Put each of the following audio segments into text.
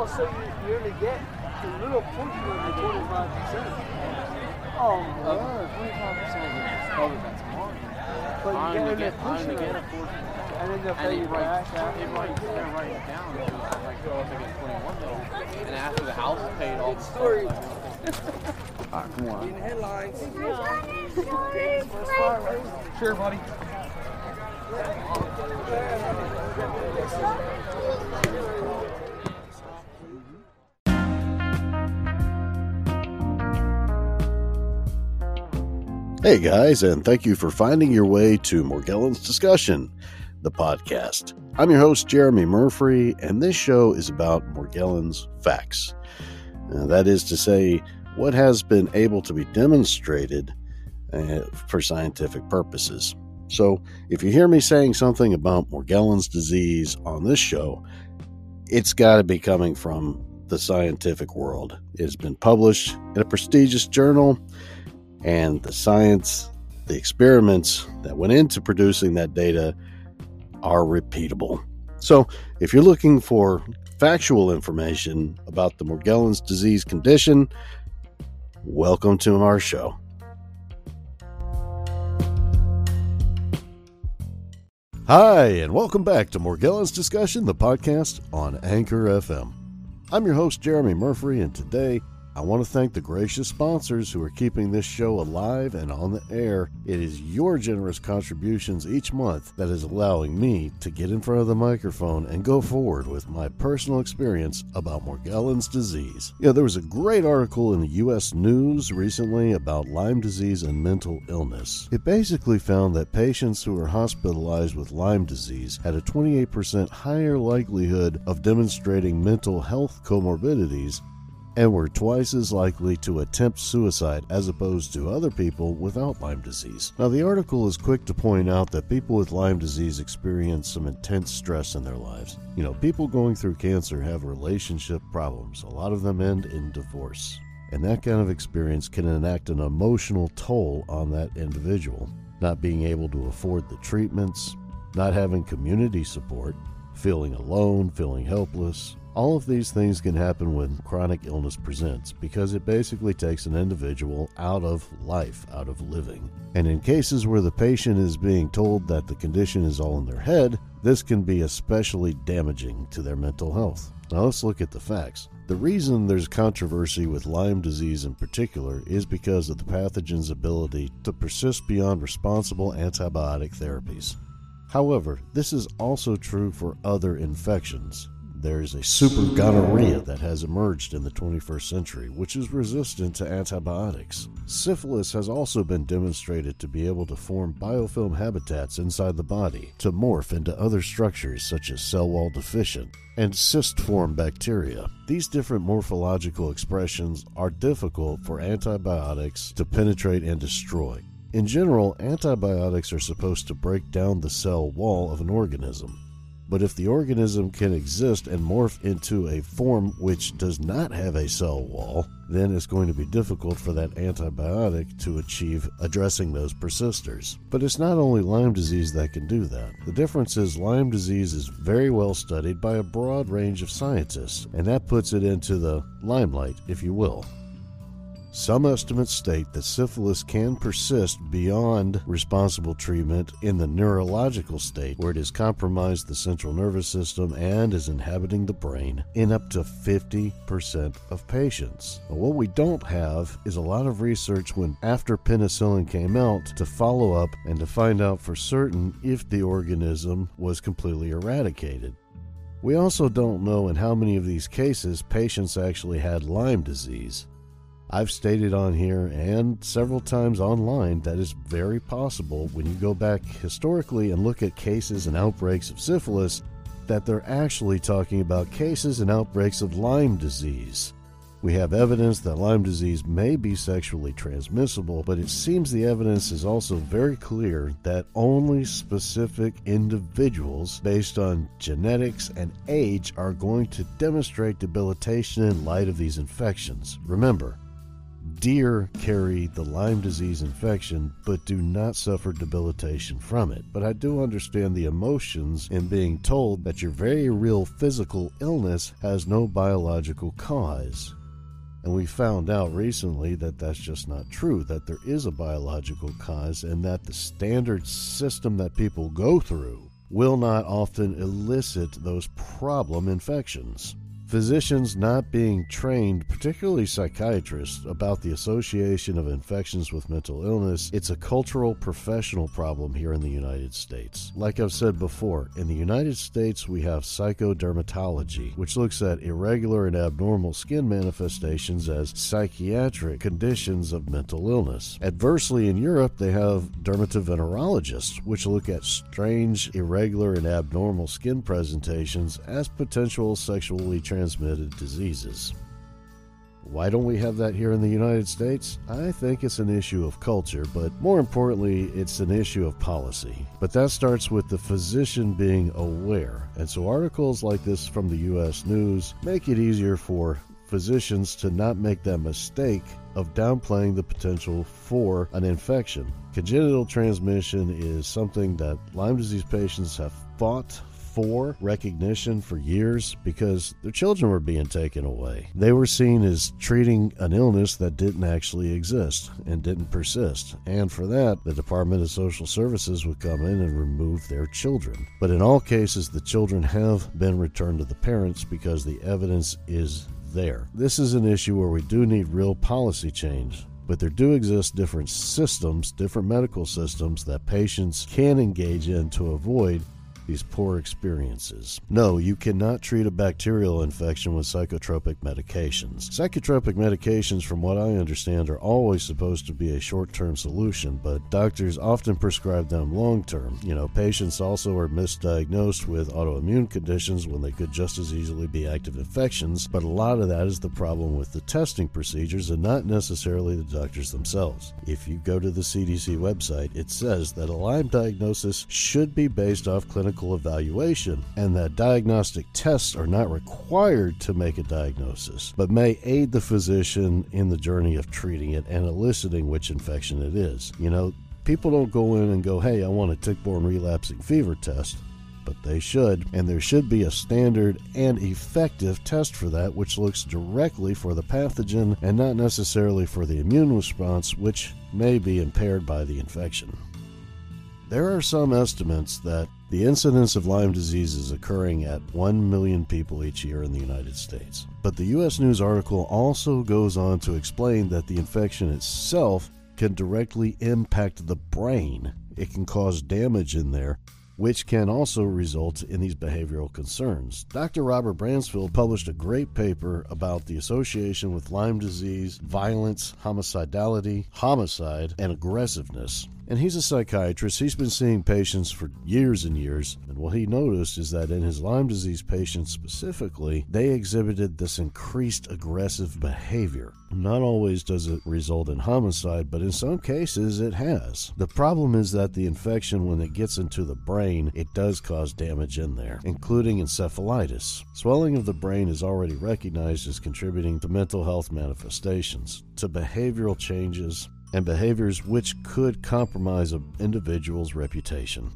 Oh, so you, you only get a little portion of the 25%. Oh, no. 25% of it is covered by tomorrow. But you I'm get only a get, I'm portion to of it. a portion. And then they'll pay you writes, back after. it writes, they're writing it down. It's like, oh, if I get 21 though. And after the house is paid off. story. All right, ah, come on. Headlines. Sure, buddy. Hey guys, and thank you for finding your way to Morgellons Discussion, the podcast. I'm your host, Jeremy Murphy, and this show is about Morgellons facts. Uh, that is to say, what has been able to be demonstrated uh, for scientific purposes. So, if you hear me saying something about Morgellons disease on this show, it's got to be coming from the scientific world. It has been published in a prestigious journal and the science, the experiments that went into producing that data are repeatable. So, if you're looking for factual information about the Morgellons disease condition, welcome to our show. Hi, and welcome back to Morgellons Discussion, the podcast on Anchor FM. I'm your host, Jeremy Murphy, and today I want to thank the gracious sponsors who are keeping this show alive and on the air. It is your generous contributions each month that is allowing me to get in front of the microphone and go forward with my personal experience about Morgellons disease. Yeah, there was a great article in the U.S. News recently about Lyme disease and mental illness. It basically found that patients who were hospitalized with Lyme disease had a 28% higher likelihood of demonstrating mental health comorbidities and were twice as likely to attempt suicide as opposed to other people without Lyme disease. Now, the article is quick to point out that people with Lyme disease experience some intense stress in their lives. You know, people going through cancer have relationship problems, a lot of them end in divorce. And that kind of experience can enact an emotional toll on that individual. Not being able to afford the treatments, not having community support, feeling alone, feeling helpless, all of these things can happen when chronic illness presents because it basically takes an individual out of life, out of living. And in cases where the patient is being told that the condition is all in their head, this can be especially damaging to their mental health. Now let's look at the facts. The reason there's controversy with Lyme disease in particular is because of the pathogen's ability to persist beyond responsible antibiotic therapies. However, this is also true for other infections. There's a super gonorrhea that has emerged in the 21st century, which is resistant to antibiotics. Syphilis has also been demonstrated to be able to form biofilm habitats inside the body to morph into other structures such as cell wall deficient and cyst form bacteria. These different morphological expressions are difficult for antibiotics to penetrate and destroy. In general, antibiotics are supposed to break down the cell wall of an organism. But if the organism can exist and morph into a form which does not have a cell wall, then it's going to be difficult for that antibiotic to achieve addressing those persisters. But it's not only Lyme disease that can do that. The difference is Lyme disease is very well studied by a broad range of scientists, and that puts it into the limelight, if you will. Some estimates state that syphilis can persist beyond responsible treatment in the neurological state, where it has compromised the central nervous system and is inhabiting the brain, in up to 50% of patients. But what we don't have is a lot of research when after penicillin came out to follow up and to find out for certain if the organism was completely eradicated. We also don't know in how many of these cases patients actually had Lyme disease. I've stated on here and several times online that it's very possible when you go back historically and look at cases and outbreaks of syphilis that they're actually talking about cases and outbreaks of Lyme disease. We have evidence that Lyme disease may be sexually transmissible, but it seems the evidence is also very clear that only specific individuals based on genetics and age are going to demonstrate debilitation in light of these infections. Remember, deer carry the Lyme disease infection but do not suffer debilitation from it. But I do understand the emotions in being told that your very real physical illness has no biological cause. And we found out recently that that's just not true, that there is a biological cause, and that the standard system that people go through will not often elicit those problem infections. Physicians not being trained, particularly psychiatrists, about the association of infections with mental illness, it's a cultural professional problem here in the United States. Like I've said before, in the United States we have psychodermatology, which looks at irregular and abnormal skin manifestations as psychiatric conditions of mental illness. Adversely, in Europe, they have dermatovenerologists, which look at strange, irregular, and abnormal skin presentations as potential sexually transmitted transmitted diseases. Why don't we have that here in the United States? I think it's an issue of culture, but more importantly, it's an issue of policy. But that starts with the physician being aware. And so articles like this from the U.S. News make it easier for physicians to not make that mistake of downplaying the potential for an infection. Congenital transmission is something that Lyme disease patients have fought for recognition for years because their children were being taken away. They were seen as treating an illness that didn't actually exist and didn't persist. And for that, the Department of Social Services would come in and remove their children. But in all cases, the children have been returned to the parents because the evidence is there. This is an issue where we do need real policy change but there do exist different systems, different medical systems that patients can engage in to avoid these poor experiences. No, you cannot treat a bacterial infection with psychotropic medications. Psychotropic medications, from what I understand, are always supposed to be a short term solution, but doctors often prescribe them long term. You know, patients also are misdiagnosed with autoimmune conditions when they could just as easily be active infections, but a lot of that is the problem with the testing procedures and not necessarily the doctors themselves. If you go to the CDC website, it says that a Lyme diagnosis should be based off clinical evaluation, and that diagnostic tests are not required to make a diagnosis, but may aid the physician in the journey of treating it and eliciting which infection it is. You know, people don't go in and go, hey, I want a tick borne relapsing fever test but they should, and there should be a standard and effective test for that which looks directly for the pathogen and not necessarily for the immune response, which may be impaired by the infection. There are some estimates that the incidence of Lyme disease is occurring at 1 million people each year in the United States. But the U.S. News article also goes on to explain that the infection itself can directly impact the brain. It can cause damage in there, which can also result in these behavioral concerns. Dr. Robert Bransfield published a great paper about the association with Lyme disease, violence, homicidality, homicide, and aggressiveness. And he's a psychiatrist. He's been seeing patients for years and years. And what he noticed is that in his Lyme disease patients specifically, they exhibited this increased aggressive behavior. Not always does it result in homicide, but in some cases it has. The problem is that the infection, when it gets into the brain, it does cause damage in there, including encephalitis. Swelling of the brain is already recognized as contributing to mental health manifestations, to behavioral changes, and behaviors which could compromise an individual's reputation.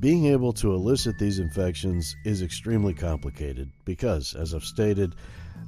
Being able to elicit these infections is extremely complicated because, as I've stated,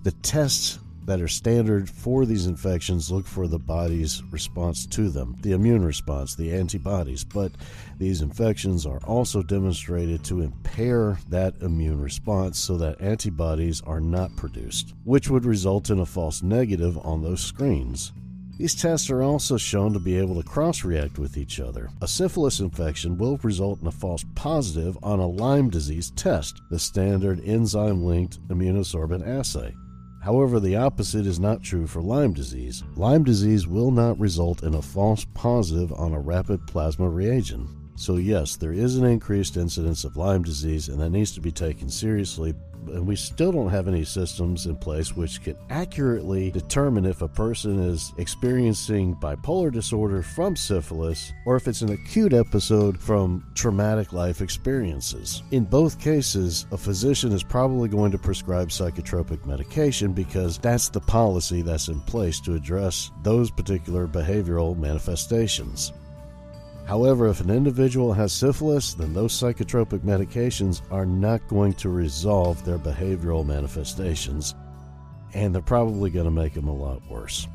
the tests that are standard for these infections look for the body's response to them, the immune response, the antibodies. But these infections are also demonstrated to impair that immune response so that antibodies are not produced, which would result in a false negative on those screens. These tests are also shown to be able to cross react with each other. A syphilis infection will result in a false positive on a Lyme disease test, the standard enzyme linked immunosorbent assay. However, the opposite is not true for Lyme disease. Lyme disease will not result in a false positive on a rapid plasma reagent. So, yes, there is an increased incidence of Lyme disease, and that needs to be taken seriously. And we still don't have any systems in place which can accurately determine if a person is experiencing bipolar disorder from syphilis or if it's an acute episode from traumatic life experiences. In both cases, a physician is probably going to prescribe psychotropic medication because that's the policy that's in place to address those particular behavioral manifestations. However, if an individual has syphilis, then those psychotropic medications are not going to resolve their behavioral manifestations, and they're probably going to make them a lot worse.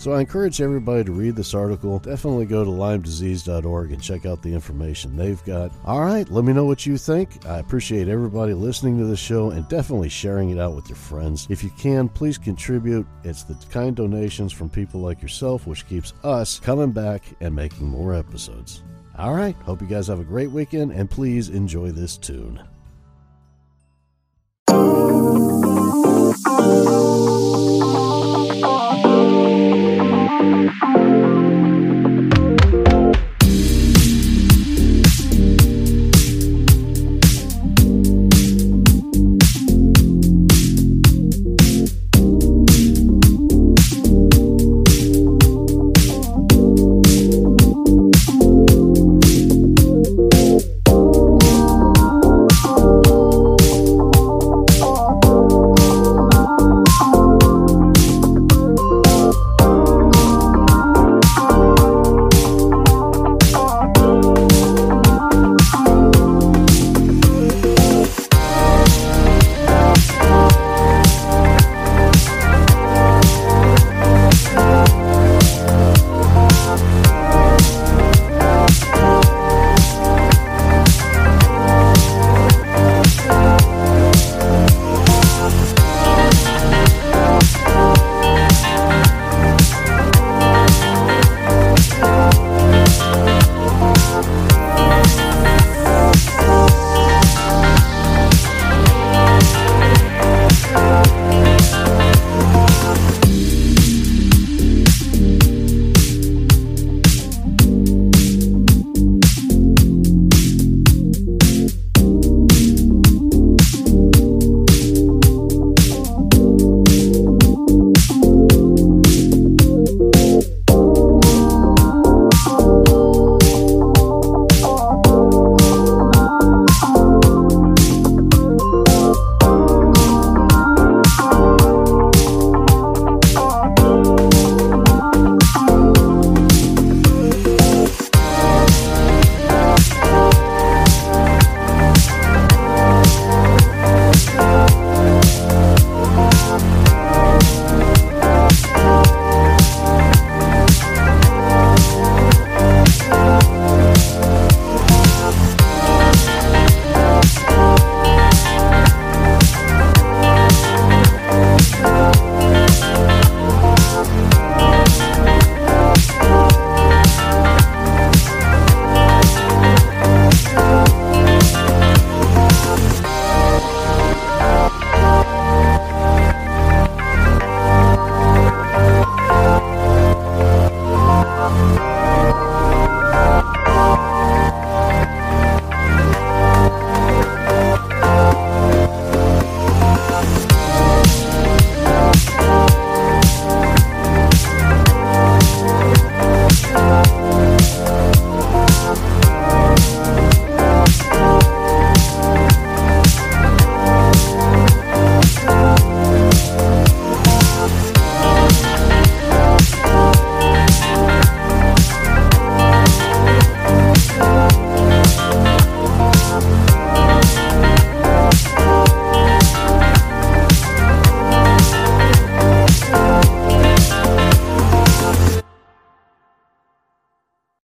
So I encourage everybody to read this article. Definitely go to LymeDisease.org and check out the information they've got. All right, let me know what you think. I appreciate everybody listening to the show and definitely sharing it out with your friends. If you can, please contribute. It's the kind donations from people like yourself which keeps us coming back and making more episodes. All right, hope you guys have a great weekend and please enjoy this tune.